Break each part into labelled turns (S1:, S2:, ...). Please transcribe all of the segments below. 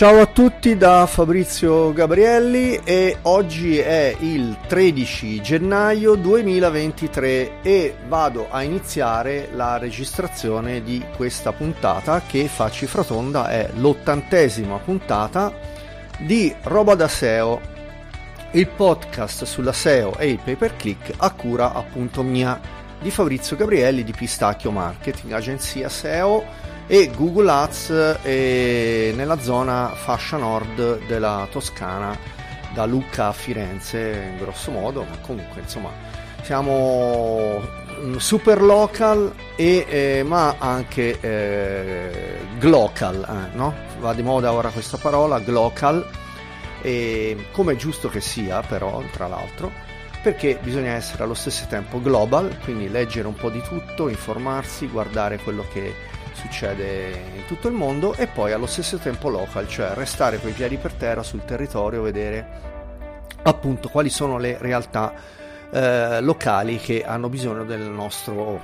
S1: Ciao a tutti da Fabrizio Gabrielli e oggi è il 13 gennaio 2023 e vado a iniziare la registrazione di questa puntata che fa cifra tonda è l'ottantesima puntata di Roba da SEO, il podcast sulla SEO e il pay per click a cura appunto mia di Fabrizio Gabrielli di Pistacchio Marketing, agenzia SEO e Google Ads e nella zona fascia nord della Toscana da Lucca a Firenze grosso modo ma comunque insomma siamo mm, super local e, eh, ma anche eh, glocal eh, no? va di moda ora questa parola glocal e come è giusto che sia però tra l'altro perché bisogna essere allo stesso tempo global quindi leggere un po' di tutto informarsi guardare quello che succede in tutto il mondo e poi allo stesso tempo local, cioè restare coi piedi per terra sul territorio, vedere appunto quali sono le realtà eh, locali che hanno bisogno del nostro,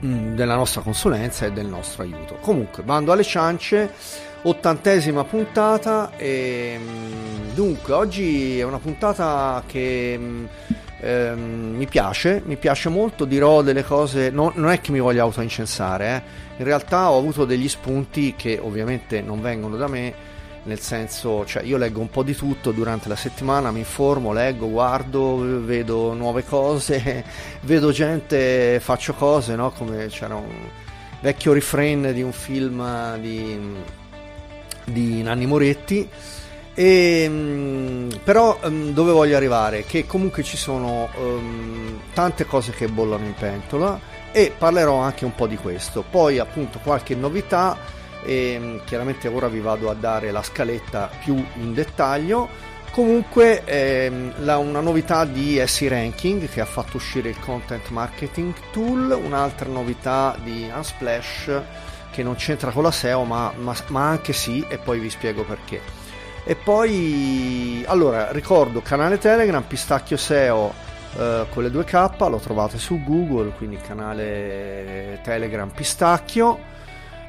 S1: mh, mm, della nostra consulenza e del nostro aiuto. Comunque, bando alle ciance, ottantesima puntata e mh, mm, dunque oggi è una puntata che... Mh, ehm, mi piace, mi piace molto, dirò delle cose, no, non è che mi voglia autoincensare, eh. in realtà ho avuto degli spunti che ovviamente non vengono da me, nel senso, cioè io leggo un po' di tutto durante la settimana, mi informo, leggo, guardo, vedo nuove cose, vedo gente, faccio cose, no? come c'era un vecchio refrain di un film di, di Nanni Moretti e, ehm, però um, dove voglio arrivare? Che comunque ci sono um, tante cose che bollano in pentola e parlerò anche un po' di questo. Poi appunto qualche novità e chiaramente ora vi vado a dare la scaletta più in dettaglio. Comunque ehm, la, una novità di SE Ranking che ha fatto uscire il Content Marketing Tool, un'altra novità di Unsplash che non c'entra con la SEO ma, ma, ma anche sì e poi vi spiego perché. E poi, allora, ricordo canale Telegram, Pistacchio SEO eh, con le due K, lo trovate su Google, quindi canale Telegram Pistacchio.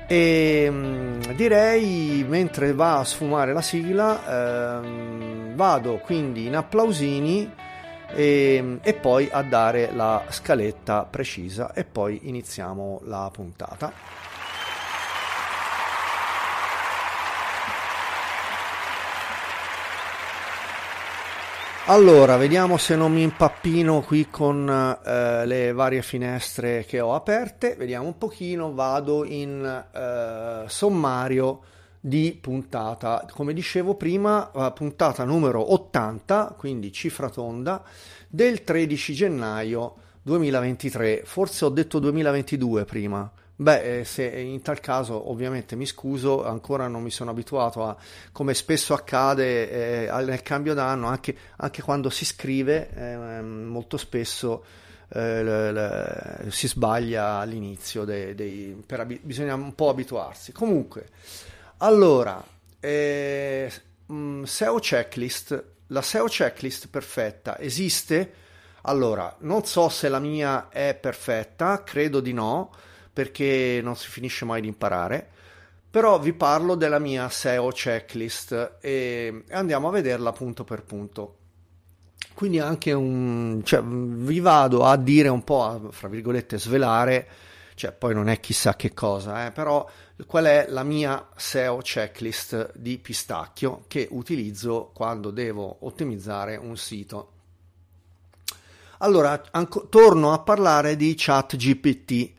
S1: E mh, mm, direi, mentre va a sfumare la sigla, ehm, vado quindi in applausini e, e poi a dare la scaletta precisa e poi iniziamo la puntata. Allora, vediamo se non mi impappino qui con eh, le varie finestre che ho aperte. Vediamo un pochino, vado in eh, sommario di puntata. Come dicevo prima, eh, puntata numero 80, quindi cifra tonda, del 13 gennaio 2023. Forse ho detto 2022 prima. Beh, eh, se in tal caso ovviamente mi scuso, ancora non mi sono abituato a, come spesso accade eh, nel cambio d'anno, anche, anche quando si scrive, eh, molto spesso eh, le, le, si sbaglia all'inizio, dei, dei, per, bisogna un po' abituarsi. Comunque, allora, eh, mm, SEO checklist, la SEO checklist perfetta esiste? Allora, non so se la mia è perfetta, credo di no perché non si finisce mai di imparare. Però vi parlo della mia SEO checklist e andiamo a vederla punto per punto. Quindi anche un, cioè, vi vado a dire un po', a, fra virgolette, svelare, cioè poi non è chissà che cosa, eh, però qual è la mia SEO checklist di pistacchio che utilizzo quando devo ottimizzare un sito. Allora, anco, torno a parlare di ChatGPT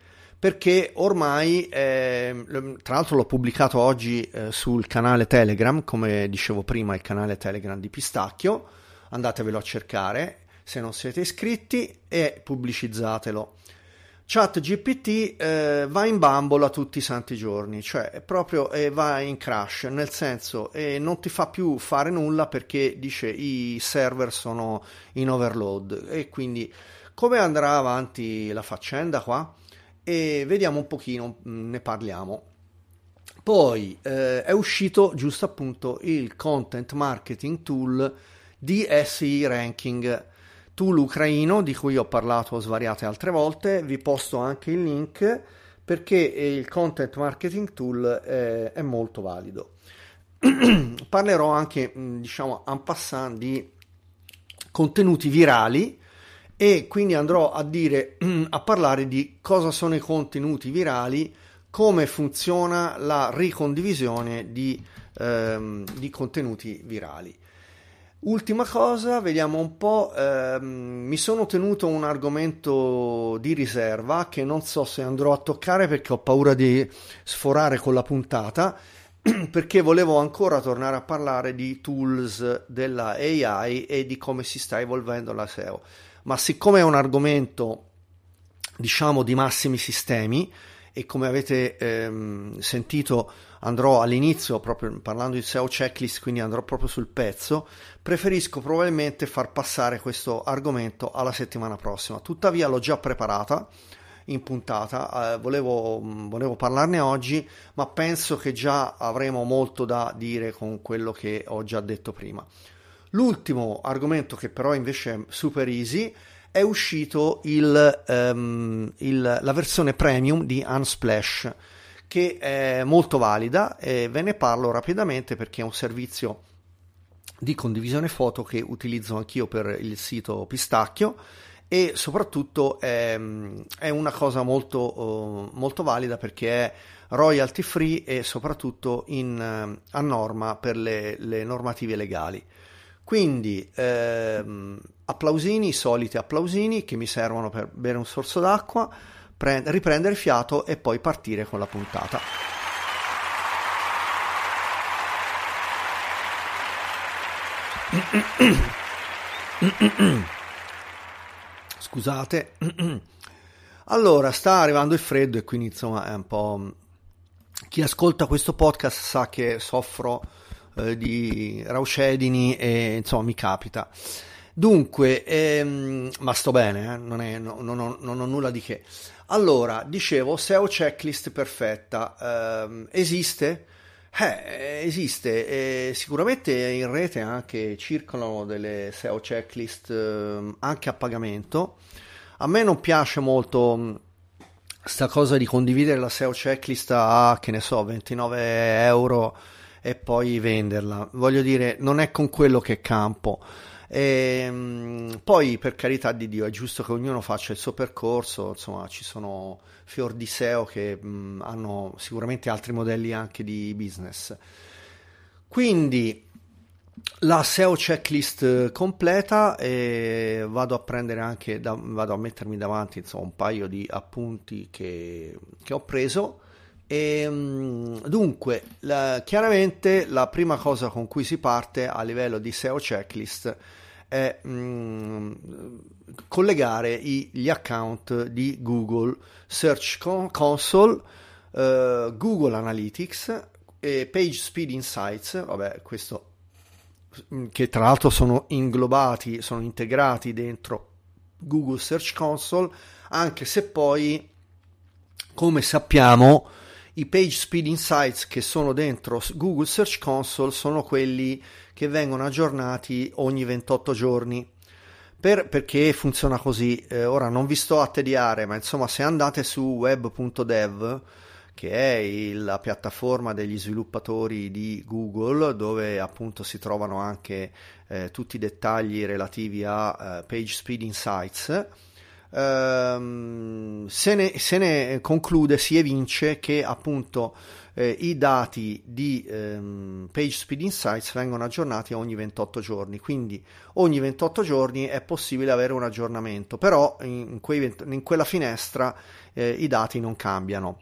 S1: perché ormai, eh, tra l'altro l'ho pubblicato oggi eh, sul canale Telegram, come dicevo prima, il canale Telegram di Pistacchio, andatevelo a cercare se non siete iscritti e pubblicizzatelo. Chat GPT eh, va in bambola tutti i santi giorni, cioè proprio eh, va in crash, nel senso eh, non ti fa più fare nulla perché dice i server sono in overload e quindi come andrà avanti la faccenda qua? E vediamo un pochino, mm, ne parliamo. Poi eh, è uscito giusto appunto il Content Marketing Tool di SI Ranking, tool ucraino di cui ho parlato svariate altre volte, vi posto anche il link perché il Content Marketing Tool è, è molto valido. parlerò anche, diciamo, en passant di contenuti virali e quindi andrò a dire a parlare di cosa sono i contenuti virali, come funziona la ricondivisione di, ehm, di contenuti virali. Ultima cosa, vediamo un po', ehm, mi sono tenuto un argomento di riserva che non so se andrò a toccare perché ho paura di sforare con la puntata, perché volevo ancora tornare a parlare di tools della AI e di come si sta evolvendo la SEO. Ma siccome è un argomento, diciamo, di massimi sistemi, e come avete ehm, sentito andrò all'inizio proprio parlando di SEO checklist, quindi andrò proprio sul pezzo, preferisco probabilmente far passare questo argomento alla settimana prossima. Tuttavia l'ho già preparata in puntata, eh, volevo, volevo parlarne oggi, ma penso che già avremo molto da dire con quello che ho già detto prima. L'ultimo argomento che però invece è super easy è uscito il, um, il, la versione premium di Unsplash che è molto valida e ve ne parlo rapidamente perché è un servizio di condivisione foto che utilizzo anch'io per il sito Pistacchio e soprattutto è, è una cosa molto, uh, molto, valida perché è royalty free e soprattutto in, uh, a norma per le, le normative legali. Quindi ehm, applausini, soliti applausini che mi servono per bere un sorso d'acqua, pre- riprendere fiato e poi partire con la puntata. Scusate. Allora, sta arrivando il freddo e quindi insomma è un po'... Chi ascolta questo podcast sa che soffro eh, di raucedini e insomma mi capita. Dunque, ehm, ma sto bene, eh? non, è, no, non, ho, non, ho, nulla di che. Allora, dicevo, SEO checklist perfetta, ehm, esiste? Eh, esiste, e sicuramente in rete anche circolano delle SEO checklist eh, anche a pagamento. A me non piace molto sta cosa di condividere la SEO checklist a, che ne so, 29 euro e poi venderla. Voglio dire, non è con quello che campo. E, ehm, poi, per carità di Dio, è giusto che ognuno faccia il suo percorso. Insomma, ci sono fior di SEO che mh, hanno sicuramente altri modelli anche di business. Quindi la SEO checklist completa e vado a prendere anche, da, vado a mettermi davanti insomma, un paio di appunti che, che ho preso e, ehm, dunque, la, chiaramente la prima cosa con cui si parte a livello di SEO checklist è mh, mm, collegare i, gli account di Google Search Console, uh, Google Analytics e Page Speed Insights, vabbè, questo mm, che tra l'altro sono inglobati, sono integrati dentro Google Search Console, anche se poi, come sappiamo, i Page Speed Insights che sono dentro Google Search Console sono quelli che vengono aggiornati ogni 28 giorni. Per, perché funziona così? Eh, ora non vi sto a tediare, ma insomma se andate su web.dev, che è il, la piattaforma degli sviluppatori di Google, dove appunto si trovano anche eh, tutti i dettagli relativi a eh, Page Speed Insights, ehm, se, ne, se, ne, conclude, si evince che appunto eh, i dati di ehm, Page Speed Insights vengono aggiornati ogni 28 giorni, quindi ogni 28 giorni è possibile avere un aggiornamento, però in, quei, in quella finestra eh, i dati non cambiano.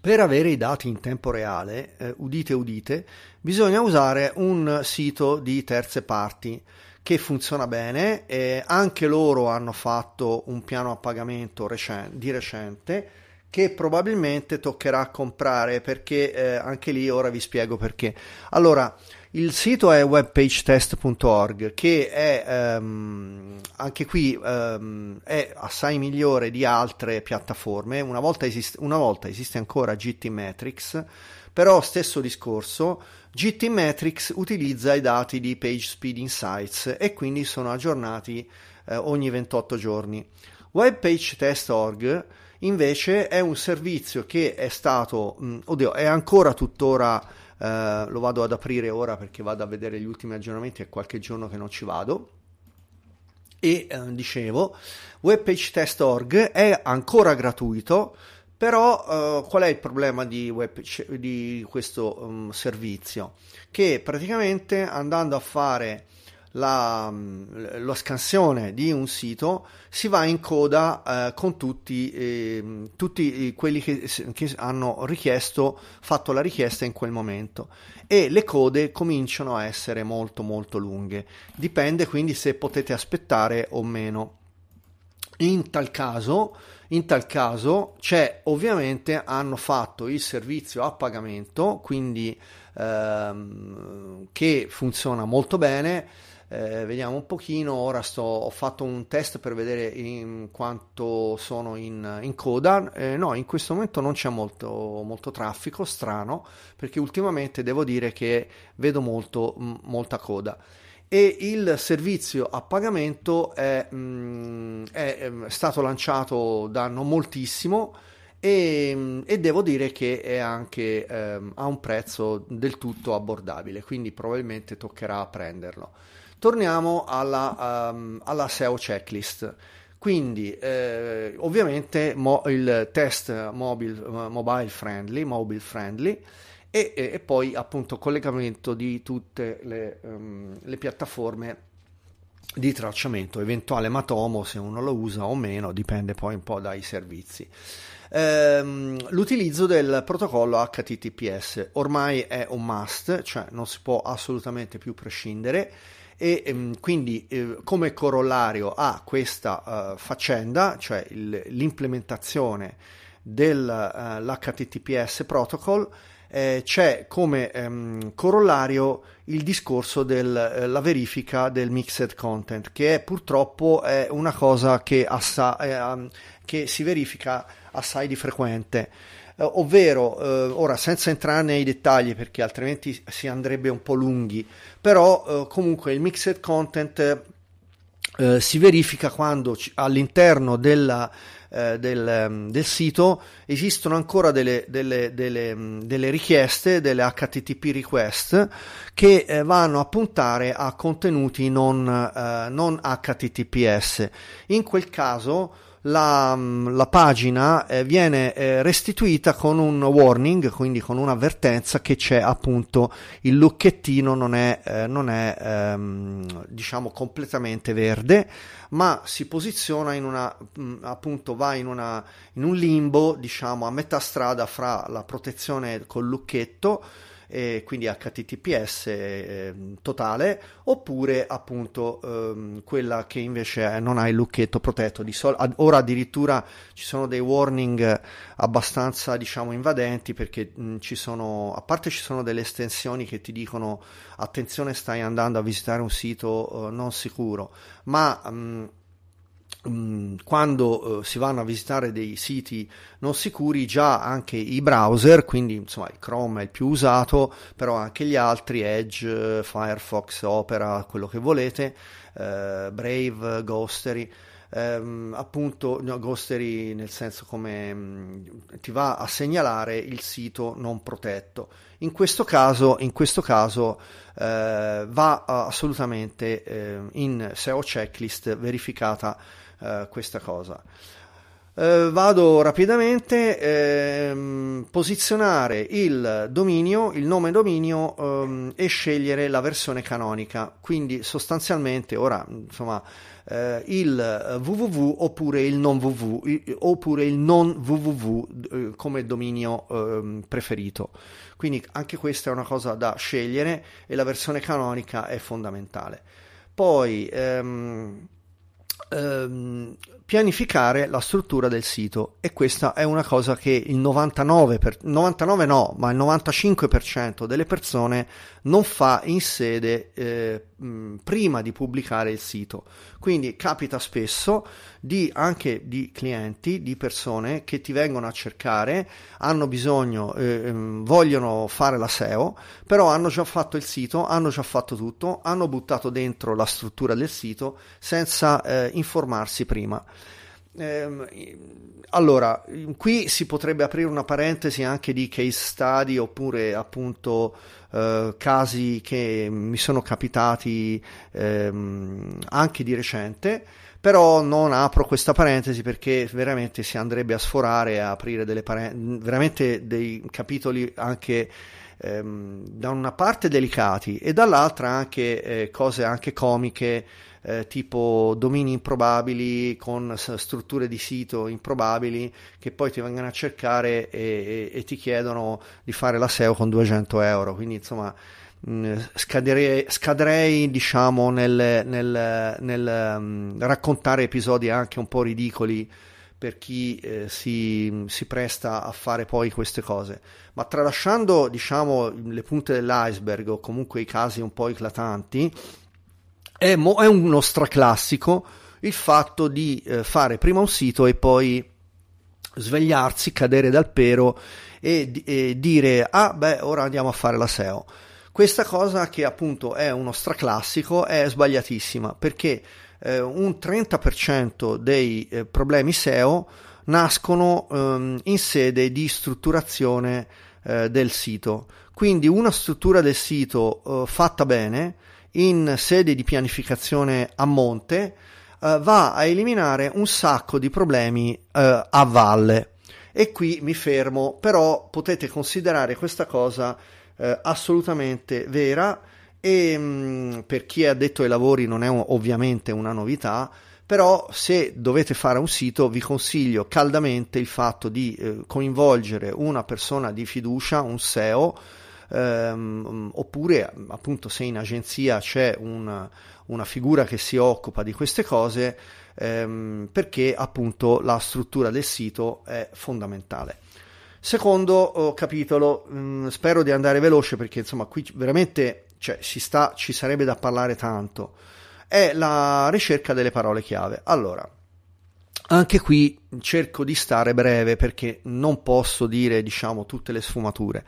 S1: Per avere i dati in tempo reale, eh, udite udite, bisogna usare un sito di terze parti che funziona bene, eh, anche loro hanno fatto un piano a pagamento recen- di recente che probabilmente toccherà comprare perché eh, anche lì ora vi spiego perché. Allora, il sito è webpagetest.org che è ehm, anche qui ehm, è assai migliore di altre piattaforme. Una volta, esiste, una volta esiste ancora GT Metrics, però stesso discorso GT Metrics utilizza i dati di Page Speed Insights e quindi sono aggiornati eh, ogni 28 giorni. WebPageTest.org invece è un servizio che è stato, mh, oddio, è ancora tuttora eh, lo vado ad aprire ora perché vado a vedere gli ultimi aggiornamenti, è qualche giorno che non ci vado. E eh, dicevo, webpagetest.org è ancora gratuito, però uh, qual è il problema di, web, di questo um, servizio? Che praticamente andando a fare la, la, scansione di un sito si va in coda eh, con tutti, eh, tutti quelli che, che, hanno richiesto, fatto la richiesta in quel momento e le code cominciano a essere molto molto lunghe. Dipende quindi se potete aspettare o meno. In tal caso, in tal caso c'è ovviamente hanno fatto il servizio a pagamento, quindi ehm, che funziona molto bene. Eh, vediamo un pochino, ora sto, ho fatto un test per vedere in quanto sono in, in coda, eh, no in questo momento non c'è molto, molto, traffico, strano, perché ultimamente devo dire che vedo molto, m- molta coda e il servizio a pagamento è, mh, mm, è, è stato lanciato da non moltissimo e, e, devo dire che è anche ehm, a un prezzo del tutto abbordabile, quindi probabilmente toccherà prenderlo. Torniamo alla, um, alla SEO checklist. Quindi, eh, ovviamente, mo- il test mobile, mobile friendly, mobile friendly e, e, poi appunto collegamento di tutte le, um, le piattaforme di tracciamento, eventuale Matomo se uno lo usa o meno, dipende poi un po' dai servizi. Ehm, l'utilizzo del protocollo HTTPS ormai è un must, cioè non si può assolutamente più prescindere e ehm, quindi eh, come corollario a questa uh, faccenda, cioè il, l'implementazione dell'HTTPS uh, protocol, eh, c'è come ehm, corollario il discorso della eh, verifica del mixed content, che è, purtroppo è una cosa che, assa- eh, che si verifica assai di frequente. Eh, ovvero, eh, ora senza entrare nei dettagli perché altrimenti si andrebbe un po' lunghi, però eh, comunque il mixed content eh, si verifica quando c- all'interno della, eh, del, ehm, del, sito esistono ancora delle, delle, delle, mm, delle richieste, delle HTTP request che eh, vanno a puntare a contenuti non, non HTTPS. In quel caso la, mm, la pagina eh, viene eh, restituita con un warning, quindi con un'avvertenza che c'è appunto il lucchettino non è, eh, non è ehm, diciamo completamente verde, ma si posiziona in una mh, mm, appunto va in, una, in un limbo diciamo a metà strada fra la protezione col lucchetto e quindi HTTPS eh, totale, oppure appunto ehm, quella che invece non ha il lucchetto protetto. Sol- ad- ora addirittura ci sono dei warning abbastanza diciamo invadenti perché mh, ci sono, a parte ci sono delle estensioni che ti dicono attenzione stai andando a visitare un sito eh, non sicuro, ma mh, quando eh, si vanno a visitare dei siti non sicuri già anche i browser quindi insomma il Chrome è il più usato però anche gli altri Edge, Firefox, Opera quello che volete eh, Brave, Ghostery ehm, appunto no, Ghostery nel senso come mh, mm, ti va a segnalare il sito non protetto. In questo caso, in questo caso eh, va assolutamente eh, in SEO checklist verificata eh, questa cosa. Uh, vado rapidamente ehm, posizionare il dominio, il nome dominio um, e scegliere la versione canonica. Quindi sostanzialmente ora insomma eh, il www oppure il non www oppure il non www eh, come dominio eh, preferito. Quindi anche questa è una cosa da scegliere e la versione canonica è fondamentale. Poi Um. Pianificare la struttura del sito e questa è una cosa che il 99, per, 99 no, ma il 95% delle persone non fa in sede eh, prima di pubblicare il sito. Quindi capita spesso di, anche di clienti, di persone che ti vengono a cercare, hanno bisogno, eh, ehm, vogliono fare la SEO, però hanno già fatto il sito, hanno già fatto tutto, hanno buttato dentro la struttura del sito senza eh, informarsi prima allora, qui si potrebbe aprire una parentesi anche di case study oppure appunto eh, casi che mi sono capitati ehm, anche di recente però non apro questa parentesi perché veramente si andrebbe a sforare a aprire delle parentesi, veramente dei capitoli anche ehm, da una parte delicati e dall'altra anche eh, cose anche comiche eh, tipo domini improbabili con strutture di sito improbabili che poi ti vengono a cercare e, e, e ti chiedono di fare la SEO con 200 euro. Quindi insomma Mm, scaderei, scaderei diciamo nel, nel, nel um, raccontare episodi anche un po' ridicoli per chi eh, si, si, presta a fare poi queste cose. Ma tralasciando diciamo le punte dell'iceberg o comunque i casi un po' eclatanti è, mo- è uno straclassico il fatto di eh, fare prima un sito e poi svegliarsi, cadere dal pero e, e dire ah beh ora andiamo a fare la SEO questa cosa che appunto è uno straclassico è sbagliatissima perché eh, un 30% dei eh, problemi SEO nascono ehm, in sede di strutturazione eh, del sito. Quindi una struttura del sito eh, fatta bene in sede di pianificazione a monte eh, va a eliminare un sacco di problemi eh, a valle. E qui mi fermo, però potete considerare questa cosa eh, assolutamente vera e mh, mm, per chi è addetto ai lavori non è un, ovviamente una novità, però se dovete fare un sito vi consiglio caldamente il fatto di eh, coinvolgere una persona di fiducia, un SEO, ehm, oppure appunto se in agenzia c'è una, una figura che si occupa di queste cose, ehm, perché appunto la struttura del sito è fondamentale. Secondo oh, capitolo, mh, mm, spero di andare veloce perché insomma qui veramente cioè, ci, sta, ci sarebbe da parlare tanto, è la ricerca delle parole chiave. Allora, anche qui cerco di stare breve perché non posso dire diciamo tutte le sfumature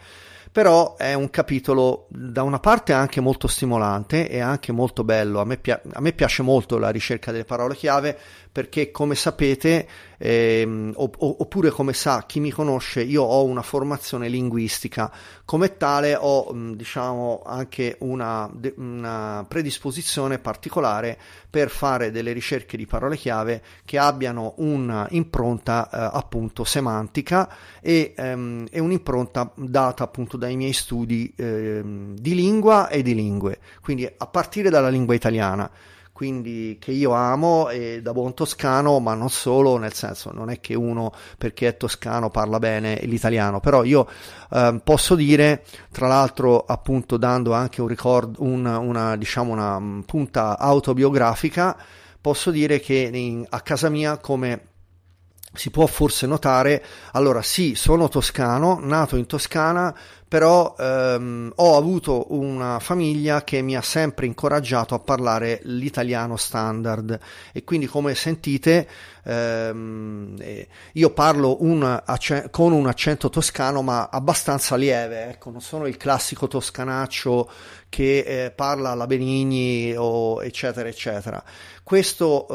S1: però è un capitolo da una parte anche molto stimolante e anche molto bello. A me, pi- a me piace molto la ricerca delle parole chiave perché come sapete, ehm, oppure come sa chi mi conosce, io ho una formazione linguistica, come tale ho diciamo anche una, una predisposizione particolare per fare delle ricerche di parole chiave che abbiano un'impronta eh, appunto semantica e, ehm, e un'impronta data appunto dai miei studi ehm, di lingua e di lingue, quindi a partire dalla lingua italiana quindi che io amo e da buon toscano, ma non solo, nel senso non è che uno perché è toscano parla bene l'italiano, però io eh, posso dire, tra l'altro appunto dando anche un ricordo, un, una, diciamo una mm, punta autobiografica, posso dire che in, a casa mia come si può forse notare, allora sì, sono toscano, nato in Toscana, però ehm, ho avuto una famiglia che mi ha sempre incoraggiato a parlare l'italiano standard. E quindi come sentite ehm, eh, io parlo un accent- con un accento toscano ma abbastanza lieve, ecco, non sono il classico toscanaccio che eh, parla alla Benigni o eccetera eccetera. Questo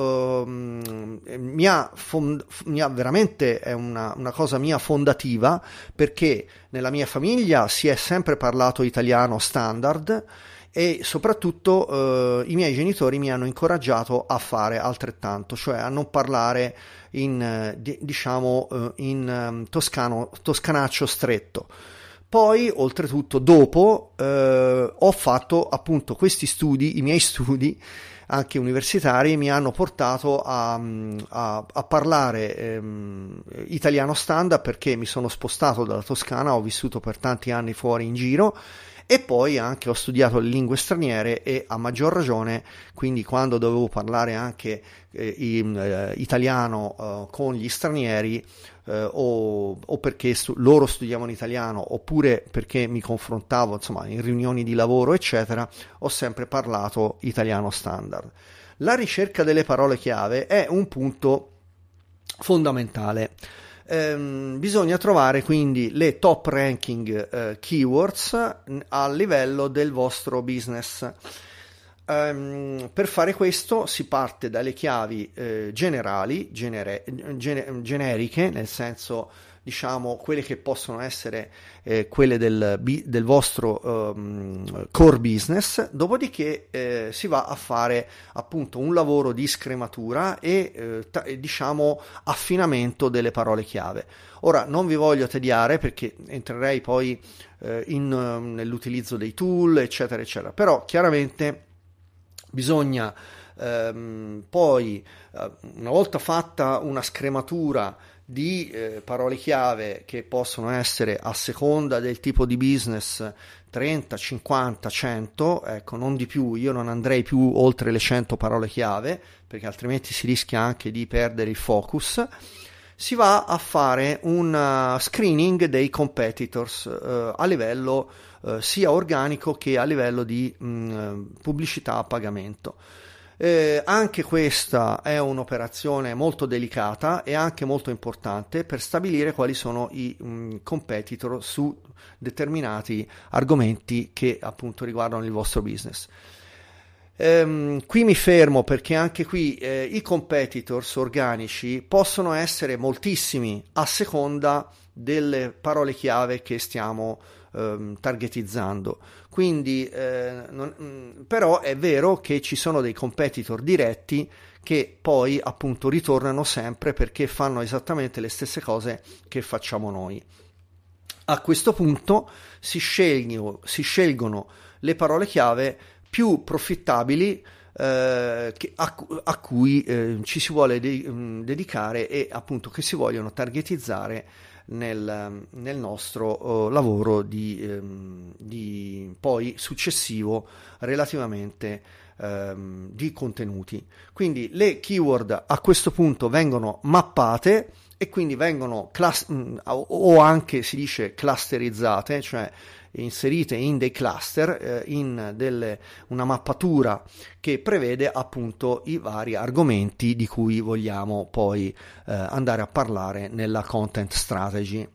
S1: ehm, mi, ha fond- mi ha veramente è una, una cosa mia fondativa perché nella mia famiglia si è sempre parlato italiano standard e soprattutto eh, i miei genitori mi hanno incoraggiato a fare altrettanto, cioè a non parlare in, eh, diciamo, eh, in um, toscano, toscanaccio stretto. Poi, oltretutto, dopo eh, ho fatto appunto questi studi, i miei studi, anche universitari mi hanno portato a, a, a parlare ehm, italiano standard perché mi sono spostato dalla Toscana, ho vissuto per tanti anni fuori in giro e poi anche ho studiato le lingue straniere e a maggior ragione, quindi quando dovevo parlare anche eh, in, eh, italiano eh, con gli stranieri eh, o, o, perché stu- loro studiavano italiano oppure perché mi confrontavo insomma in riunioni di lavoro eccetera, ho sempre parlato italiano standard. La ricerca delle parole chiave è un punto fondamentale ehm, bisogna trovare quindi le top ranking eh, keywords a livello del vostro business. ehm, per fare questo si parte dalle chiavi eh, generali, genere, gene, generiche, nel senso diciamo quelle che possono essere eh, quelle del, del vostro um, core business, dopodiché eh, si va a fare appunto un lavoro di scrematura e eh, ta- diciamo affinamento delle parole chiave. Ora non vi voglio tediare perché entrerei poi eh, in, um, nell'utilizzo dei tool, eccetera, eccetera, però chiaramente bisogna ehm, poi, eh, una volta fatta una scrematura di eh, parole chiave che possono essere a seconda del tipo di business 30, 50, 100, ecco, non di più, io non andrei più oltre le 100 parole chiave perché altrimenti si rischia anche di perdere il focus. Si va a fare un uh, screening dei competitors uh, a livello uh, sia organico che a livello di mh, mm, pubblicità a pagamento. Eh, anche questa è un'operazione molto delicata e anche molto importante per stabilire quali sono i mh, mm, competitor su determinati argomenti che appunto riguardano il vostro business. Ehm, qui mi fermo perché anche qui eh, i competitors organici possono essere moltissimi a seconda delle parole chiave che stiamo ehm, targetizzando. Quindi, eh, non, mm, però è vero che ci sono dei competitor diretti che poi appunto ritornano sempre perché fanno esattamente le stesse cose che facciamo noi. A questo punto si, scelgono, si scelgono le parole chiave più profittabili eh, a, a, cui eh, ci si vuole de- mm, dedicare e appunto che si vogliono targetizzare nel, nel nostro uh, lavoro di, um, di, poi successivo relativamente um, di contenuti. Quindi le keyword a questo punto vengono mappate e quindi vengono class- mm, o anche si dice clusterizzate, cioè inserite in dei cluster, eh, in delle, una mappatura che prevede appunto i vari argomenti di cui vogliamo poi eh, andare a parlare nella content strategy.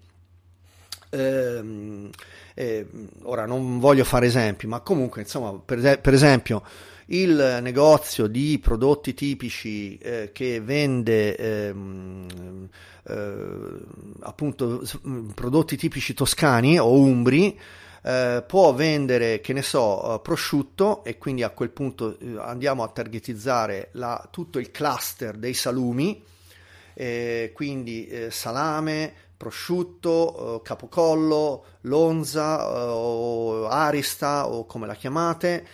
S1: Eh, eh, ora non voglio fare esempi, ma comunque insomma per, per esempio il negozio di prodotti tipici eh, che vende ehm, eh, appunto prodotti tipici toscani o umbri eh, può vendere, che ne so, uh, prosciutto e quindi a quel punto uh, andiamo a targetizzare la, tutto il cluster dei salumi, eh, quindi eh, salame, prosciutto, capocollo, lonza o arista o come la chiamate.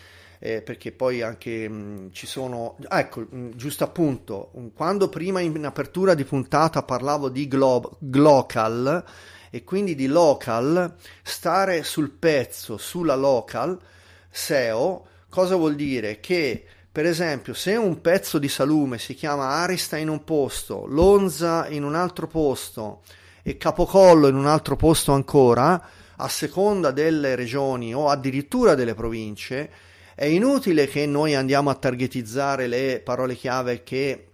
S1: Eh, perché poi anche mh, ci sono ecco mh, giusto appunto quando prima in apertura di puntata parlavo di glo- glocal e quindi di local, stare sul pezzo, sulla local SEO, cosa vuol dire? Che per esempio, se un pezzo di salume si chiama Arista in un posto, Lonza in un altro posto e Capocollo in un altro posto ancora, a seconda delle regioni o addirittura delle province, è inutile che noi andiamo a targetizzare le parole chiave che,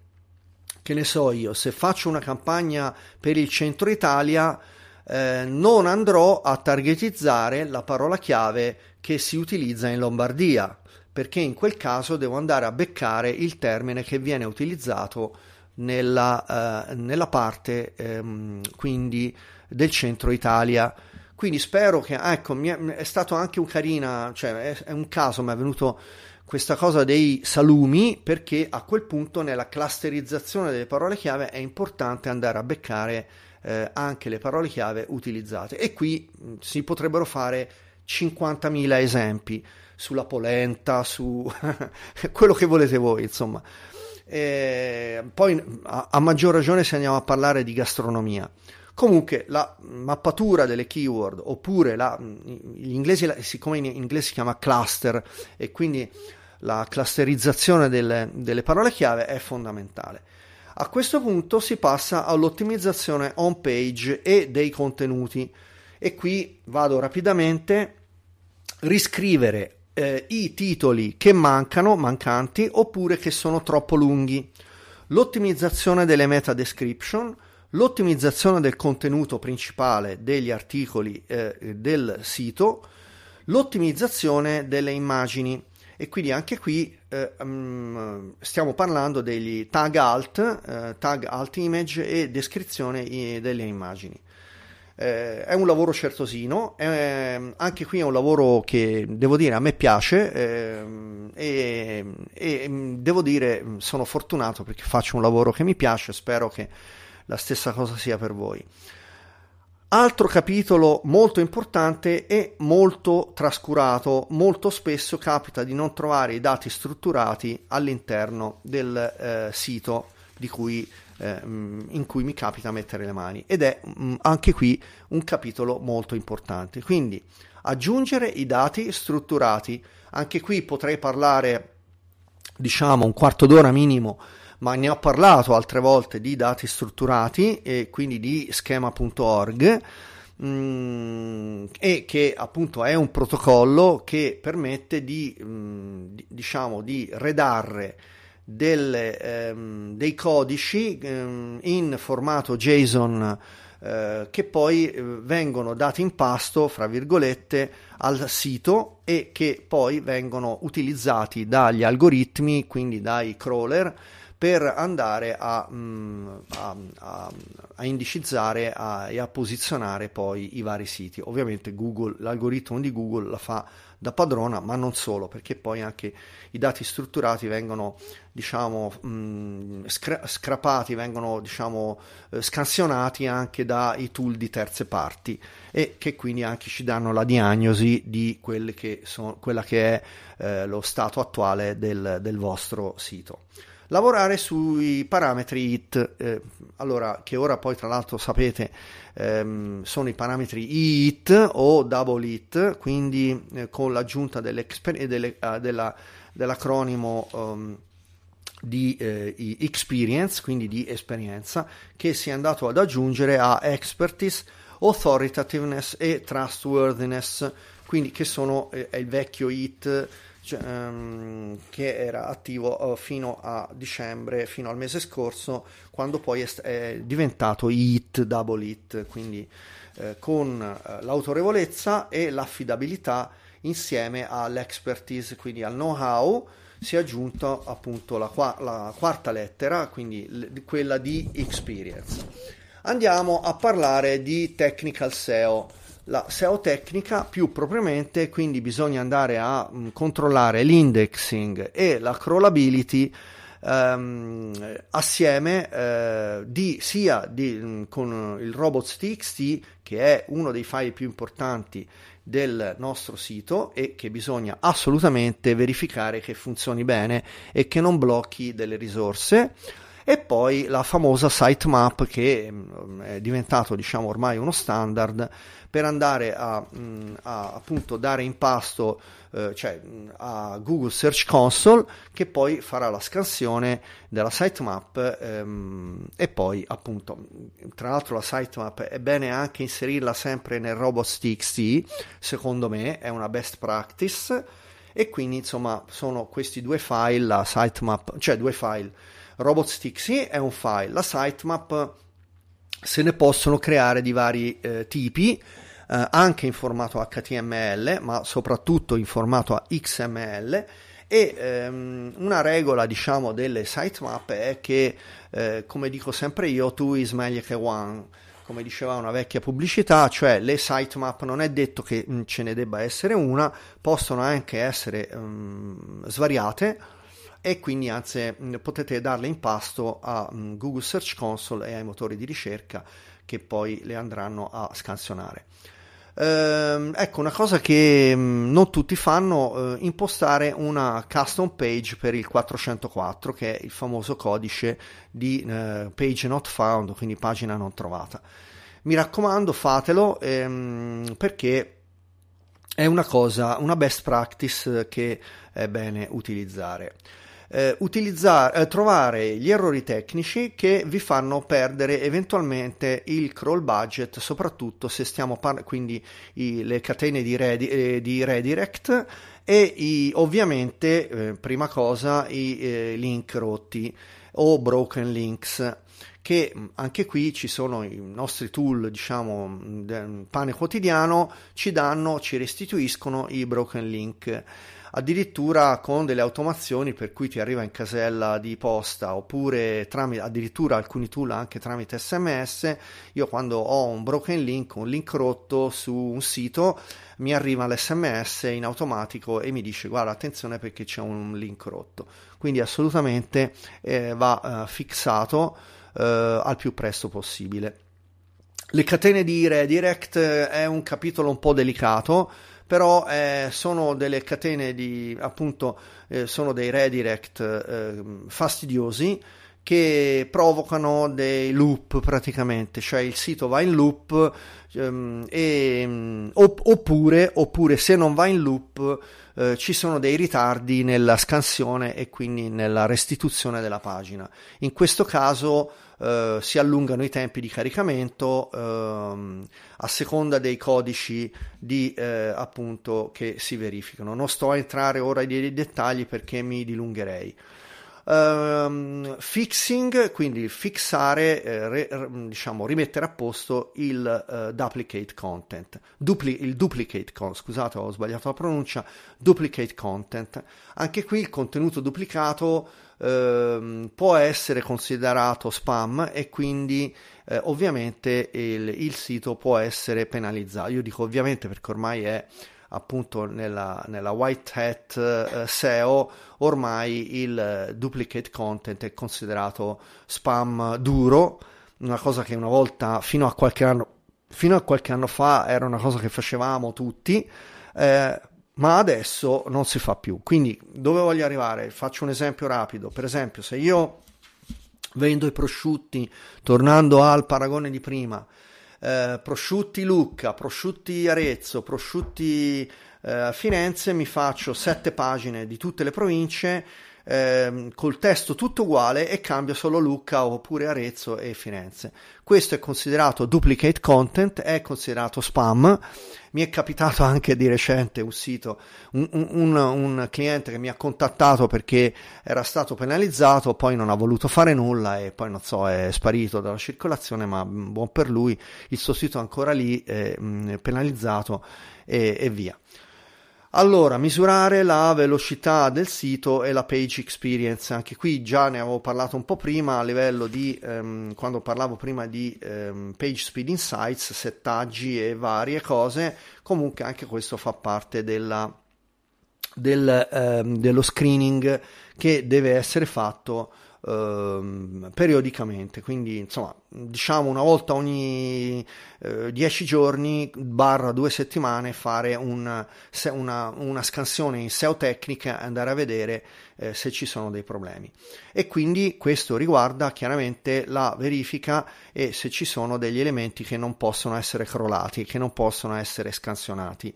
S1: che ne so io, se faccio una campagna per il centro Italia, eh, non andrò a targetizzare la parola chiave che si utilizza in Lombardia, perché in quel caso devo andare a beccare il termine che viene utilizzato nella, eh, nella parte ehm, quindi del centro Italia. Quindi spero che, ecco, è, stato anche un carina, cioè è, è un caso, mi è venuto questa cosa dei salumi perché a quel punto nella clusterizzazione delle parole chiave è importante andare a beccare eh, anche le parole chiave utilizzate e qui mh, si potrebbero fare 50.000 esempi sulla polenta, su quello che volete voi, insomma. E poi a, a maggior ragione se andiamo a parlare di gastronomia. Comunque la mappatura delle keyword oppure la, gli inglesi, siccome in inglese si chiama cluster e quindi la clusterizzazione delle, delle parole chiave è fondamentale. A questo punto si passa all'ottimizzazione home page e dei contenuti. E qui vado rapidamente. Riscrivere eh, i titoli che mancano, mancanti oppure che sono troppo lunghi, l'ottimizzazione delle meta description, l'ottimizzazione del contenuto principale degli articoli eh, del sito, l'ottimizzazione delle immagini e quindi anche qui eh, um, stiamo parlando degli tag alt, eh, tag alt image e descrizione i, delle immagini. Eh, è un lavoro certosino, eh, anche qui è un lavoro che devo dire a me piace eh, e, e, devo dire sono fortunato perché faccio un lavoro che mi piace, spero che la stessa cosa sia per voi. Altro capitolo molto importante e molto trascurato, molto spesso capita di non trovare i dati strutturati all'interno del eh, sito cui, eh, in cui mi capita mettere le mani ed è mh, mm, anche qui un capitolo molto importante. Quindi aggiungere i dati strutturati, anche qui potrei parlare diciamo un quarto d'ora minimo ma ne ho parlato altre volte di dati strutturati e quindi di schema.org mm, e che appunto è un protocollo che permette di, mm, diciamo, di redarre delle, ehm, dei codici ehm, in formato JSON eh, che poi eh, vengono dati in pasto, fra virgolette, al sito e che poi vengono utilizzati dagli algoritmi, quindi dai crawler, per andare a, mm, a, a, a indicizzare e a posizionare poi i vari siti. Ovviamente Google, l'algoritmo di Google la fa da padrona, ma non solo, perché poi anche i dati strutturati vengono, diciamo, mm, scra- scrapati, vengono, diciamo, eh, scansionati anche dai tool di terze parti e che quindi anche ci danno la diagnosi di che sono, quella che è eh, lo stato attuale del, del vostro sito lavorare sui parametri hit, eh, allora che ora poi tra l'altro sapete ehm, sono i parametri hit o double hit, quindi eh, con l'aggiunta delle, uh, della, dell'acronimo um, di eh, experience, quindi di esperienza, che si è andato ad aggiungere a expertise, authoritativeness e trustworthiness, quindi che sono eh, il vecchio hit um, che era attivo uh, fino a dicembre, fino al mese scorso, quando poi è, è diventato HIT, double HIT, quindi eh, con uh, l'autorevolezza e l'affidabilità insieme all'expertise, quindi al know-how, si è aggiunta appunto la, la quarta lettera, quindi l- quella di experience. Andiamo a parlare di technical SEO la SEO tecnica più propriamente, quindi bisogna andare a mh, mm, controllare l'indexing e la crawlability ehm, assieme eh, di, sia di, mm, con il robots.txt che è uno dei file più importanti del nostro sito e che bisogna assolutamente verificare che funzioni bene e che non blocchi delle risorse e poi la famosa sitemap che mm, è diventato diciamo ormai uno standard per andare a, mm, a appunto dare in pasto eh, cioè mm, a Google Search Console che poi farà la scansione della sitemap ehm, e poi appunto tra l'altro la sitemap è bene anche inserirla sempre nel robots.txt secondo me è una best practice. E quindi insomma sono questi due file la sitemap cioè due file robots.txt è un file la sitemap se ne possono creare di vari eh, tipi, eh, anche in formato HTML, ma soprattutto in formato XML. E ehm, una regola, diciamo, delle sitemap è che, eh, come dico sempre io, two is meglio che one. Come diceva una vecchia pubblicità, cioè le sitemap non è detto che mm, ce ne debba essere una, possono anche essere mh, svariate e quindi anzi potete darle in pasto a Google Search Console e ai motori di ricerca che poi le andranno a scansionare. Eh, ecco una cosa che mh, non tutti fanno, eh, impostare una custom page per il 404 che è il famoso codice di eh, page not found, quindi pagina non trovata. Mi raccomando, fatelo ehm, perché è una cosa, una best practice che è bene utilizzare eh, eh, trovare gli errori tecnici che vi fanno perdere eventualmente il crawl budget, soprattutto se stiamo parlando quindi i, le catene di, redi, eh, di redirect e i, ovviamente, eh, prima cosa, i eh, link rotti o broken links che anche qui ci sono i nostri tool, diciamo, pane quotidiano, ci danno, ci restituiscono i broken link addirittura con delle automazioni per cui ti arriva in casella di posta oppure tramite, addirittura alcuni tool anche tramite sms io quando ho un broken link un link rotto su un sito mi arriva l'sms in automatico e mi dice guarda attenzione perché c'è un link rotto. Quindi assolutamente eh, va eh, fissato eh, al più presto possibile. Le catene di redirect eh, è un capitolo un po' delicato però eh, sono delle catene di appunto eh, sono dei redirect eh, fastidiosi che provocano dei loop praticamente, cioè il sito va in loop ehm, e, oppure, oppure se non va in loop eh, ci sono dei ritardi nella scansione e quindi nella restituzione della pagina. In questo caso eh, si allungano i tempi di caricamento ehm, a seconda dei codici di, eh, appunto, che si verificano. Non sto a entrare ora nei dettagli perché mi dilungherei. Um, fixing, quindi fixare, eh, re, diciamo, rimettere a posto il uh, duplicate content, Dupli- il duplicate content, scusate ho sbagliato la pronuncia, duplicate content. Anche qui il contenuto duplicato uh, può essere considerato spam e quindi uh, ovviamente il, il sito può essere penalizzato. Io dico ovviamente perché ormai è appunto nella, nella white hat uh, SEO ormai il duplicate content è considerato spam duro, una cosa che una volta fino a qualche anno, a qualche anno fa era una cosa che facevamo tutti. Eh, ma adesso non si fa più. Quindi dove voglio arrivare? Faccio un esempio rapido. Per esempio, se io vendo i prosciutti, tornando al paragone di prima, eh, prosciutti Lucca, prosciutti Arezzo, prosciutti eh, Firenze, mi faccio sette pagine di tutte le province eh, col testo tutto uguale e cambio solo Lucca oppure Arezzo e Firenze. Questo è considerato duplicate content, è considerato spam. Mi è capitato anche di recente un sito, un, un, un cliente che mi ha contattato perché era stato penalizzato, poi non ha voluto fare nulla e poi non so, è sparito dalla circolazione, ma buon per lui, il suo sito è ancora lì, è, mh, penalizzato e, e via. Allora, misurare la velocità del sito e la page experience, anche qui già ne avevo parlato un po' prima a livello di, um, quando parlavo prima di um, page speed insights, settaggi e varie cose, comunque anche questo fa parte della, del, um, dello screening che deve essere fatto Ehm, periodicamente, quindi insomma diciamo una volta ogni 10 eh, giorni barra due settimane fare un, una, una, scansione in SEO tecnica e andare a vedere eh, se ci sono dei problemi. E quindi questo riguarda chiaramente la verifica e se ci sono degli elementi che non possono essere crollati, che non possono essere scansionati.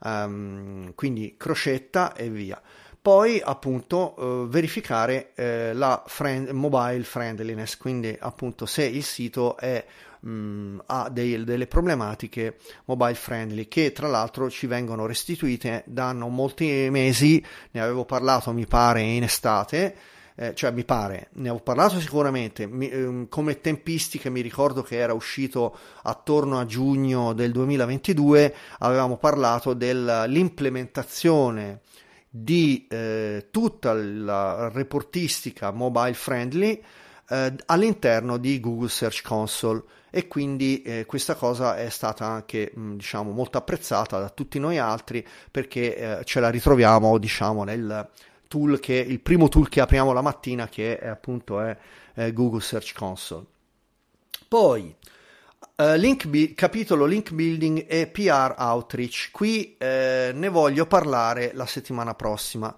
S1: Um, quindi crocetta e via. Poi appunto eh, verificare eh, la friend, mobile friendliness, quindi appunto se il sito è, mh, mm, ha dei, delle problematiche mobile friendly che tra l'altro ci vengono restituite da molti mesi, ne avevo parlato mi pare in estate, eh, cioè mi pare, ne avevo parlato sicuramente, mi, ehm, come tempistiche mi ricordo che era uscito attorno a giugno del 2022, avevamo parlato dell'implementazione di eh, tutta la reportistica mobile friendly eh, all'interno di Google Search Console. E quindi eh, questa cosa è stata anche mh, diciamo molto apprezzata da tutti noi altri perché eh, ce la ritroviamo diciamo nel tool che il primo tool che apriamo la mattina che è appunto è, è Google Search Console. Poi Uh, link capitolo link building e PR outreach. Qui eh, ne voglio parlare la settimana prossima.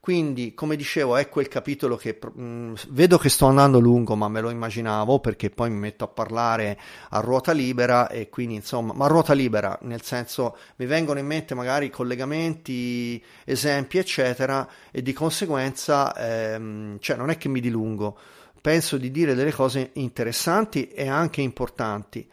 S1: Quindi, come dicevo, è quel capitolo che mh, mm, vedo che sto andando lungo, ma me lo immaginavo perché poi mi metto a parlare a ruota libera e quindi insomma, ma a ruota libera, nel senso mi vengono in mente magari collegamenti, esempi, eccetera, e di conseguenza, ehm, cioè non è che mi dilungo penso di dire delle cose interessanti e anche importanti.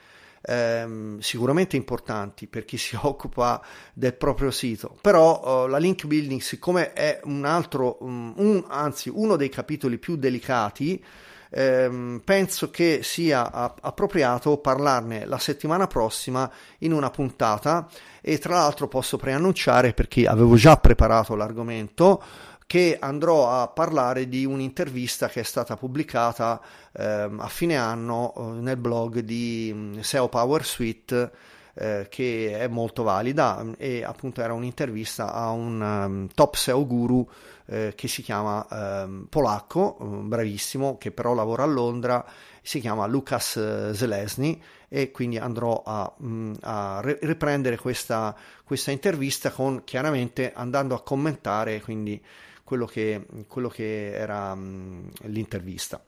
S1: Ehm, sicuramente importanti per chi si occupa del proprio sito però uh, la link building siccome è un altro un, anzi uno dei capitoli più delicati ehm, penso che sia appropriato parlarne la settimana prossima in una puntata e tra l'altro posso preannunciare perché avevo già preparato l'argomento che andrò a parlare di un'intervista che è stata pubblicata ehm, a fine anno eh, nel blog di mm, SEO Power Suite eh, che è molto valida e appunto era un'intervista a un um, top SEO guru eh, che si chiama eh, polacco, bravissimo, che però lavora a Londra, si chiama Lukas eh, Zelesny e quindi andrò a, mm, a riprendere questa, questa, intervista con chiaramente andando a commentare quindi quello che, quello che era mh, mm, l'intervista.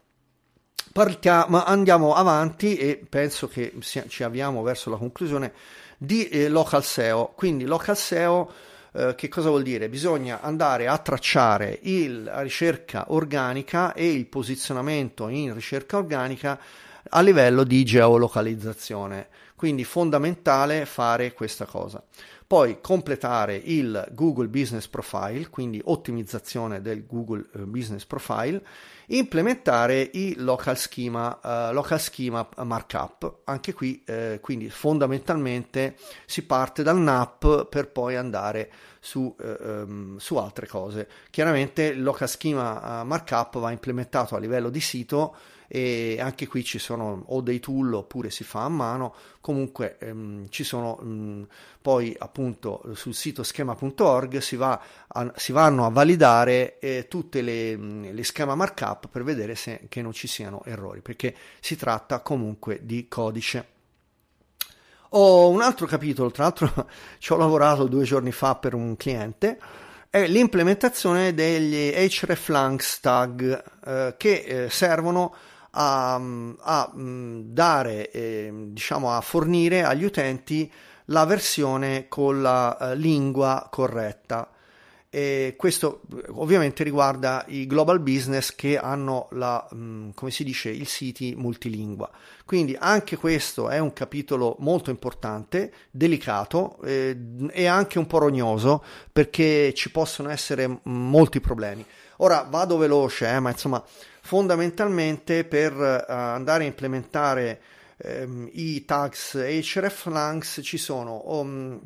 S1: Partiamo, andiamo avanti e penso che ci avviamo verso la conclusione di eh, local SEO. Quindi local SEO eh, che cosa vuol dire? Bisogna andare a tracciare il, la ricerca organica e il posizionamento in ricerca organica a livello di geolocalizzazione. Quindi fondamentale fare questa cosa. Poi completare il Google Business Profile, quindi ottimizzazione del Google eh, Business Profile, implementare i local schema, uh, local schema markup. Anche qui, eh, quindi fondamentalmente si parte dal NAP per poi andare su, eh, um, su altre cose. Chiaramente il local schema uh, markup va implementato a livello di sito e anche qui ci sono o dei tool oppure si fa a mano. Comunque ehm, ci sono mh, poi appunto sul sito schema.org si, va a, si vanno a validare eh, tutte le, le, schema markup per vedere se, che non ci siano errori perché si tratta comunque di codice. Ho un altro capitolo tra l'altro ci ho lavorato due giorni fa per un cliente è l'implementazione degli hreflangs tag eh, che eh, servono a, a dare, eh, diciamo a fornire agli utenti la versione con la eh, lingua corretta. E questo ovviamente riguarda i global business che hanno la, come si dice, il siti multilingua. Quindi anche questo è un capitolo molto importante, delicato eh, e anche un po' rognoso perché ci possono essere molti problemi. Ora vado veloce, eh, ma insomma fondamentalmente per uh, andare a implementare um, i tags hreflangs ci sono um,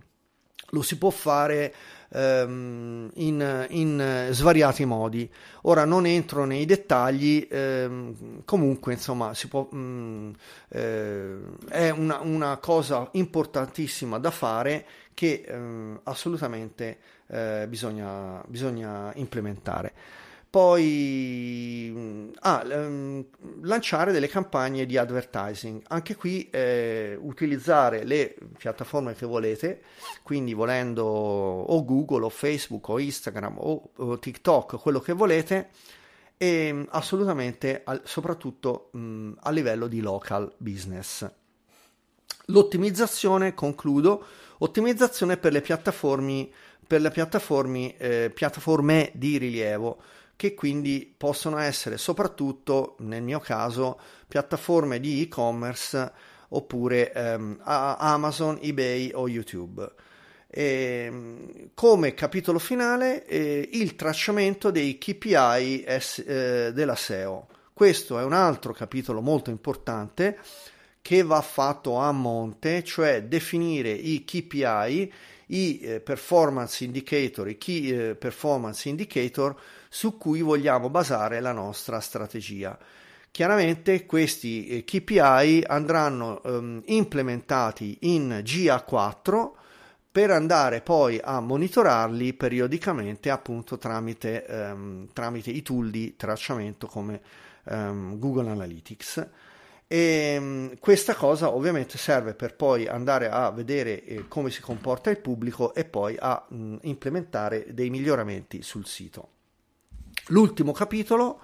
S1: lo si può fare um, in, in, svariati modi. Ora non entro nei dettagli, ehm, comunque insomma si può, um, eh, è una, una, cosa importantissima da fare che eh, assolutamente eh, bisogna, bisogna implementare. Poi mm, ah, um, lanciare delle campagne di advertising. Anche qui eh, utilizzare le piattaforme che volete, quindi volendo o Google o Facebook o Instagram o, o TikTok, quello che volete, e mm, assolutamente al, soprattutto mh, mm, a livello di local business. L'ottimizzazione, concludo, ottimizzazione per le piattaforme, per le piattaforme, eh, piattaforme di rilievo che quindi possono essere soprattutto, nel mio caso, piattaforme di e-commerce oppure ehm, Amazon, eBay o YouTube. E, ehm, come capitolo finale eh, il tracciamento dei KPI S, eh, della SEO. Questo è un altro capitolo molto importante che va fatto a monte, cioè definire i KPI, i eh, performance indicator, i key eh, performance indicator su cui vogliamo basare la nostra strategia. Chiaramente questi eh, KPI andranno um, implementati in GA4 per andare poi a monitorarli periodicamente appunto tramite, um, tramite i tool di tracciamento come um, Google Analytics. E questa cosa ovviamente serve per poi andare a vedere eh, come si comporta il pubblico e poi a implementare dei miglioramenti sul sito. L'ultimo capitolo,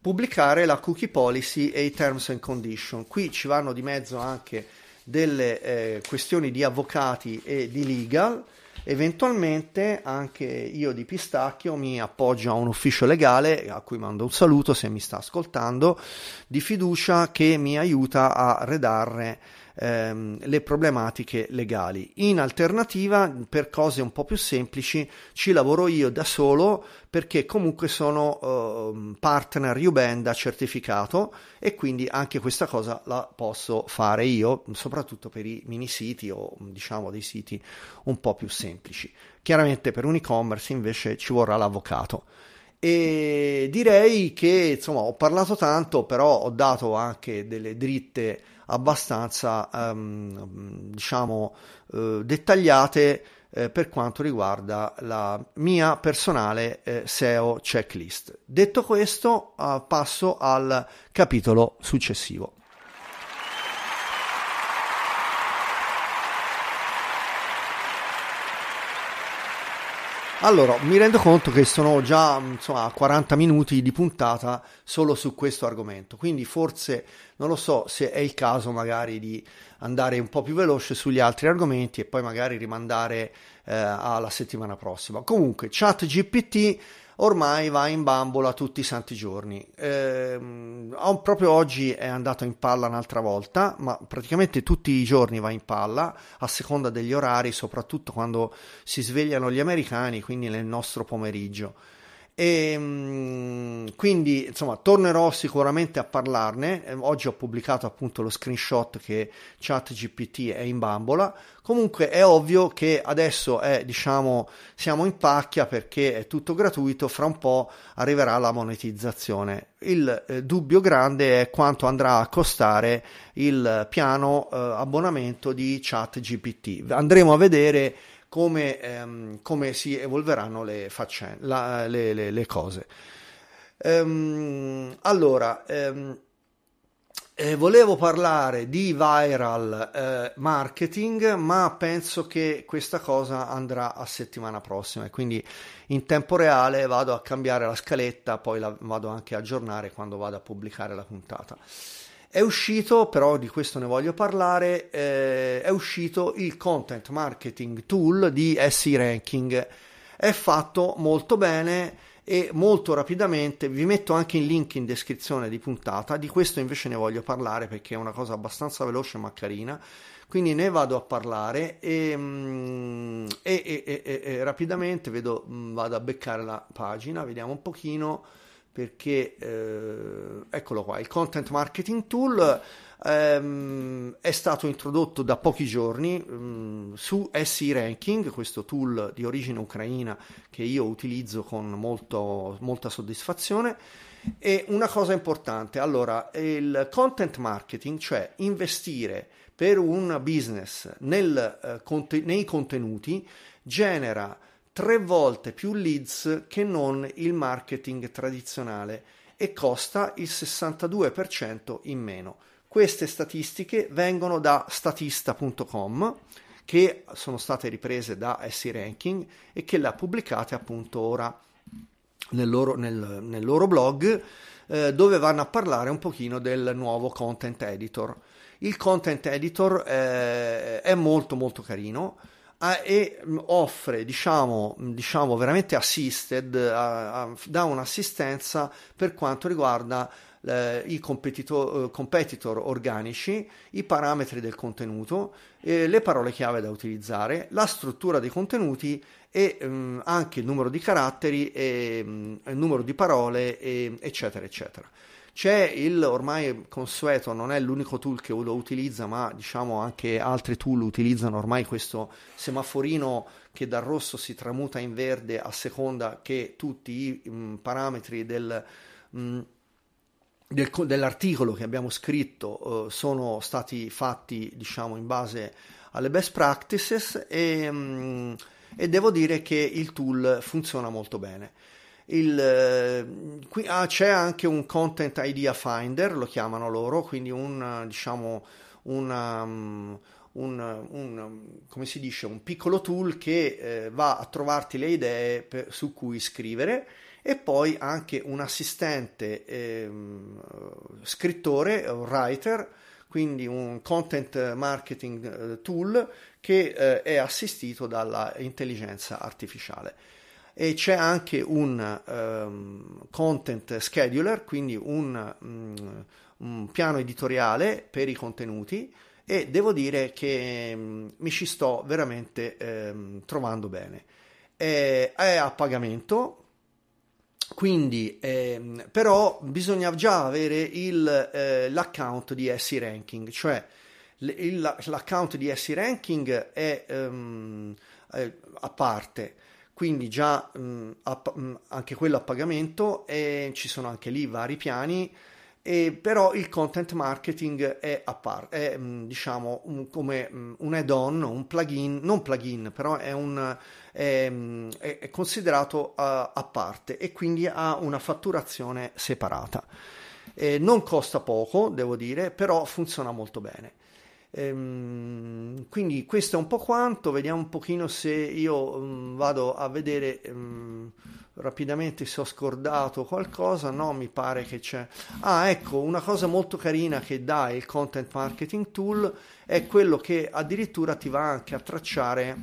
S1: pubblicare la cookie policy e i terms and condition. Qui ci vanno di mezzo anche delle eh, questioni di avvocati e di legal. Eventualmente anche io di Pistacchio mi appoggio a un ufficio legale, a cui mando un saluto se mi sta ascoltando, di fiducia che mi aiuta a redare ehm, le problematiche legali. In alternativa, per cose un po' più semplici, ci lavoro io da solo perché comunque sono eh, partner Ubenda certificato e quindi anche questa cosa la posso fare io, soprattutto per i mini siti o diciamo dei siti un po' più semplici. Chiaramente per un e-commerce invece ci vorrà l'avvocato. E direi che insomma ho parlato tanto, però ho dato anche delle dritte abbastanza um, diciamo uh, dettagliate eh, per quanto riguarda la mia personale eh, SEO checklist. Detto questo, uh, passo al capitolo successivo. Allora, mi rendo conto che sono già insomma, a 40 minuti di puntata solo su questo argomento, quindi forse non lo so se è il caso magari di andare un po' più veloce sugli altri argomenti e poi magari rimandare eh, alla settimana prossima. Comunque, ChatGPT ormai va in bambola tutti i santi giorni. Eh, proprio oggi è andato in palla un'altra volta, ma praticamente tutti i giorni va in palla, a seconda degli orari, soprattutto quando si svegliano gli americani, quindi nel nostro pomeriggio. E ehm, quindi insomma tornerò sicuramente a parlarne. Ehm, oggi ho pubblicato appunto lo screenshot che ChatGPT è in bambola. Comunque è ovvio che adesso è diciamo siamo in pacchia perché è tutto gratuito, fra un po' arriverà la monetizzazione. Il eh, dubbio grande è quanto andrà a costare il piano eh, abbonamento di ChatGPT. Andremo a vedere come, ehm, come si evolveranno le, faccende, la, le, le, le cose. Ehm, allora, ehm, eh, volevo parlare di viral eh, marketing, ma penso che questa cosa andrà a settimana prossima e quindi in tempo reale vado a cambiare la scaletta, poi la vado anche a aggiornare quando vado a pubblicare la puntata. È uscito, però di questo ne voglio parlare, eh, è uscito il Content Marketing Tool di SE Ranking. È fatto molto bene e molto rapidamente, vi metto anche il link in descrizione di puntata, di questo invece ne voglio parlare perché è una cosa abbastanza veloce ma carina, quindi ne vado a parlare e, mm, e, e, e rapidamente vedo, mm, vado a beccare la pagina, vediamo un pochino perché eh, eccolo qua, il Content Marketing Tool ehm, è stato introdotto da pochi giorni mh, mm, su SE Ranking, questo tool di origine ucraina che io utilizzo con molto, molta soddisfazione. E una cosa importante, allora, il content marketing, cioè investire per un business nel, eh, conte- nei contenuti, genera tre volte più leads che non il marketing tradizionale e costa il 62% in meno. Queste statistiche vengono da statista.com che sono state riprese da SE Ranking e che le ha pubblicate appunto ora nel loro, nel, nel loro blog eh, dove vanno a parlare un pochino del nuovo content editor. Il content editor eh, è molto molto carino e mm, offre diciamo, mm, diciamo veramente assisted dà un'assistenza per quanto riguarda eh, i competitor, eh, competitor, organici, i parametri del contenuto, eh, le parole chiave da utilizzare, la struttura dei contenuti e mh, anche il numero di caratteri e mh, il numero di parole, e, eccetera, eccetera. C'è il ormai consueto, non è l'unico tool che lo utilizza, ma diciamo anche altri tool utilizzano ormai questo semaforino che dal rosso si tramuta in verde a seconda che tutti i mh, parametri del, mh, del, dell'articolo che abbiamo scritto uh, sono stati fatti diciamo in base alle best practices e, mh, e devo dire che il tool funziona molto bene. Il, eh, qui, ah, c'è anche un content idea finder, lo chiamano loro, quindi un diciamo una, um, un, un, come si dice, un piccolo tool che eh, va a trovarti le idee per, su cui scrivere e poi anche un assistente eh, scrittore, un writer, quindi un content marketing eh, tool che eh, è assistito dalla intelligenza artificiale e c'è anche un um, content scheduler, quindi un, um, un, piano editoriale per i contenuti e devo dire che mm, mi ci sto veramente ehm, trovando bene. È, è, a pagamento, quindi ehm, però bisogna già avere il, eh, l'account di SE Ranking, cioè il, l'account di SE Ranking è, um, è a parte quindi già mh, a, mh, anche quello a pagamento e ci sono anche lì vari piani e però il content marketing è a parte, è diciamo un, come un add-on, un plugin, non plugin, però è, un, è, è considerato a, a, parte e quindi ha una fatturazione separata. Eh, non costa poco, devo dire, però funziona molto bene. Ehm, quindi questo è un po' quanto, vediamo un pochino se io um, vado a vedere um, rapidamente se ho scordato qualcosa, no mi pare che c'è. Ah ecco, una cosa molto carina che dà il Content Marketing Tool è quello che addirittura ti va anche a tracciare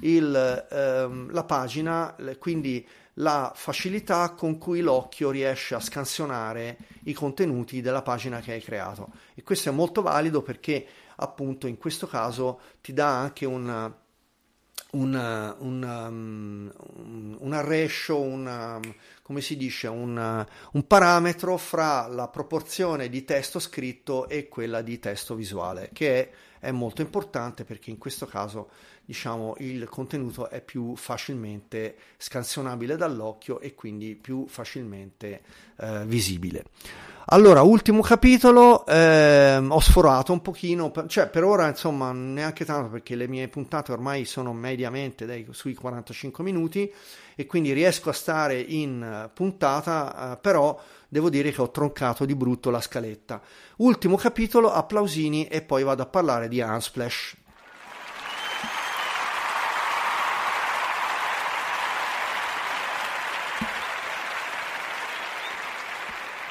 S1: il, um, la pagina, quindi la facilità con cui l'occhio riesce a scansionare i contenuti della pagina che hai creato. E questo è molto valido perché appunto in questo caso ti dà anche un, un, un, um, un ratio, un, come si dice, un, un parametro fra la proporzione di testo scritto e quella di testo visuale, che è, è molto importante perché in questo caso diciamo, il contenuto è più facilmente scansionabile dall'occhio e quindi più facilmente eh, visibile. Allora, ultimo capitolo, eh, ho sforato un pochino, cioè per ora insomma neanche tanto perché le mie puntate ormai sono mediamente dai, sui 45 minuti e quindi riesco a stare in puntata, eh, però devo dire che ho troncato di brutto la scaletta. Ultimo capitolo, applausini e poi vado a parlare di Unsplash.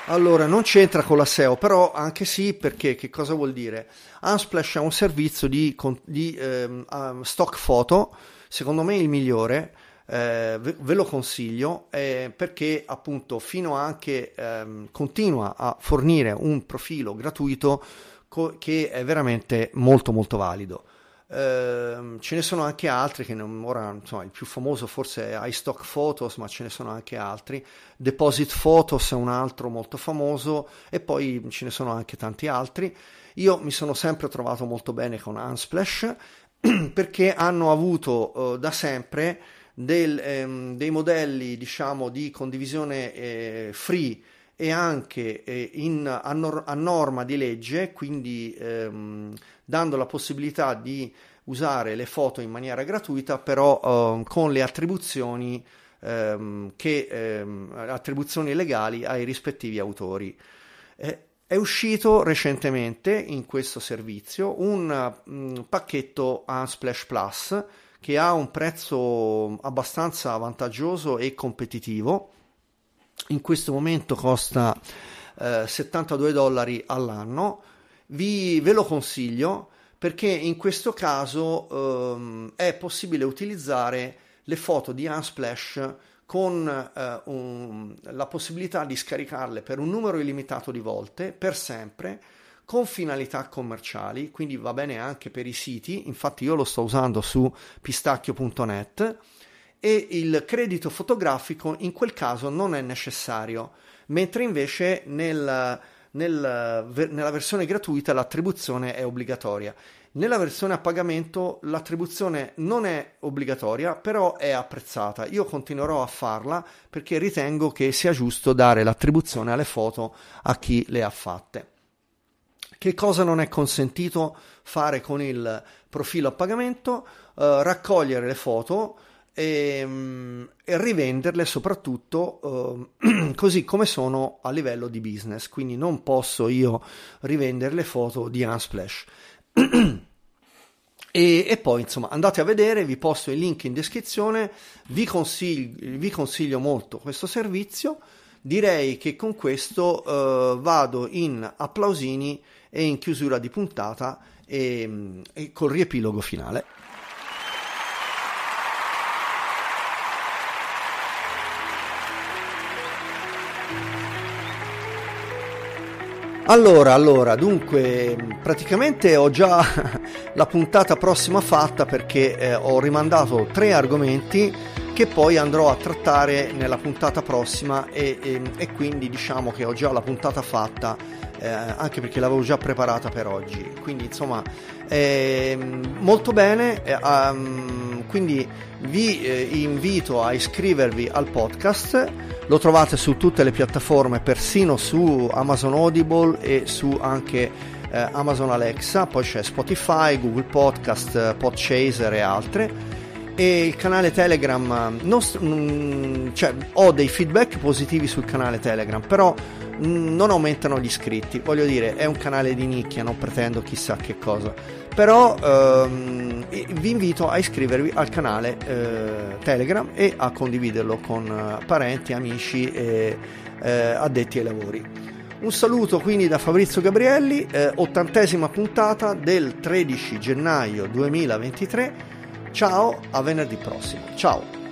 S1: Allora, non c'entra con la SEO, però anche sì, perché che cosa vuol dire? Unsplash è un servizio di, di eh, stock foto, secondo me il migliore, eh, ve, ve, lo consiglio, eh, perché appunto fino anche ehm, continua a fornire un profilo gratuito co- che è veramente molto molto valido. Uh, ce ne sono anche altri che non, ora insomma, il più famoso forse è iStock Photos, ma ce ne sono anche altri. Deposit Photos è un altro molto famoso e poi ce ne sono anche tanti altri. Io mi sono sempre trovato molto bene con Unsplash perché hanno avuto uh, da sempre del, ehm, dei modelli diciamo di condivisione eh, free e anche eh, in, a, nor- a, norma di legge, quindi ehm, dando la possibilità di usare le foto in maniera gratuita, però eh, con le attribuzioni, ehm, che, ehm, attribuzioni legali ai rispettivi autori. Eh, è uscito recentemente in questo servizio un mh, mm, pacchetto Unsplash Plus che ha un prezzo abbastanza vantaggioso e competitivo in questo momento costa eh, 72 dollari all'anno. Vi, ve lo consiglio perché in questo caso ehm, è possibile utilizzare le foto di Unsplash con eh, un, la possibilità di scaricarle per un numero illimitato di volte, per sempre, con finalità commerciali, quindi va bene anche per i siti, infatti io lo sto usando su pistacchio.net e il credito fotografico in quel caso non è necessario, mentre invece nel, nel, nella versione gratuita l'attribuzione è obbligatoria. Nella versione a pagamento l'attribuzione non è obbligatoria, però è apprezzata. Io continuerò a farla perché ritengo che sia giusto dare l'attribuzione alle foto a chi le ha fatte. Che cosa non è consentito fare con il profilo a pagamento? Uh, raccogliere le foto, e, ehm, e rivenderle soprattutto eh, così come sono a livello di business. Quindi non posso io rivendere le foto di Unsplash. E, e, poi insomma andate a vedere, vi posto il link in descrizione, vi consiglio, vi consiglio molto questo servizio, direi che con questo eh, vado in applausini e in chiusura di puntata e, e col riepilogo finale. Allora, allora, dunque, praticamente ho già la puntata prossima fatta perché eh, ho rimandato tre argomenti che poi andrò a trattare nella puntata prossima e, e, e quindi diciamo che ho già la puntata fatta eh, anche perché l'avevo già preparata per oggi. Quindi insomma, eh, molto bene, eh, um, quindi vi eh, invito a iscrivervi al podcast lo trovate su tutte le piattaforme, persino su Amazon Audible e su anche eh, Amazon Alexa, poi c'è Spotify, Google Podcast, Podchaser e altre. E il canale Telegram, non, mm, cioè, ho dei feedback positivi sul canale Telegram, però mm, non aumentano gli iscritti. Voglio dire, è un canale di nicchia, non pretendo chissà che cosa però ehm, vi invito a iscrivervi al canale eh, Telegram e a condividerlo con eh, parenti, amici e eh, addetti ai lavori. Un saluto quindi da Fabrizio Gabrielli, eh, ottantesima puntata del 13 gennaio 2023. Ciao, a venerdì prossimo. Ciao.